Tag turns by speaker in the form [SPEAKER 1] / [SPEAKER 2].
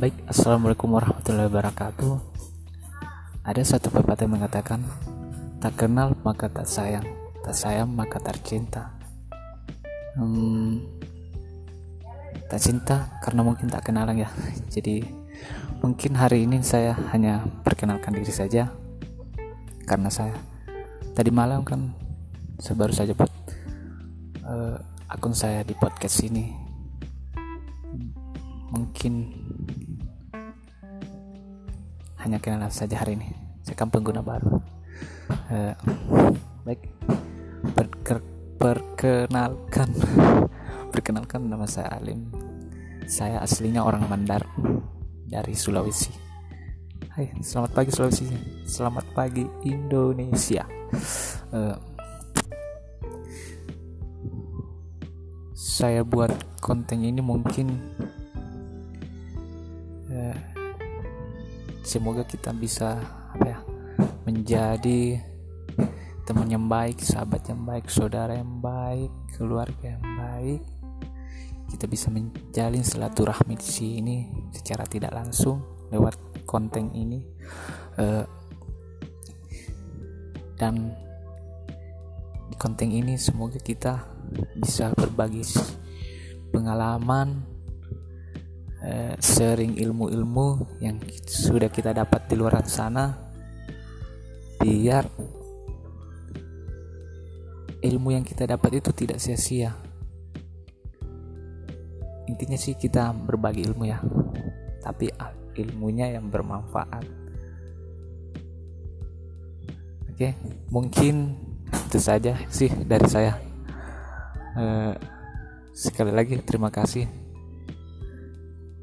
[SPEAKER 1] Baik, Assalamualaikum warahmatullahi wabarakatuh. Ada satu pepatah yang mengatakan Tak kenal maka tak sayang. Tak sayang maka tercinta hmm, Tak cinta karena mungkin tak kenalan ya. Jadi mungkin hari ini saya hanya perkenalkan diri saja. Karena saya tadi malam kan Saya baru saja uh, akun saya di podcast ini. Mungkin hanya kenalan saja hari ini. Saya kan pengguna baru. Uh, baik. Perker, perkenalkan. Perkenalkan nama saya Alim. Saya aslinya orang Mandar dari Sulawesi. Hai selamat pagi Sulawesi. Selamat pagi Indonesia. Uh, saya buat konten ini mungkin semoga kita bisa apa ya menjadi teman yang baik sahabat yang baik saudara yang baik keluarga yang baik. Kita bisa menjalin silaturahmi di sini secara tidak langsung lewat konten ini. Uh, dan di konten ini semoga kita bisa berbagi pengalaman eh, sharing ilmu-ilmu yang sudah kita dapat di luar sana biar ilmu yang kita dapat itu tidak sia-sia. Intinya sih kita berbagi ilmu ya tapi ah, ilmunya yang bermanfaat. Oke mungkin itu saja sih dari saya. Uh, sekali lagi terima kasih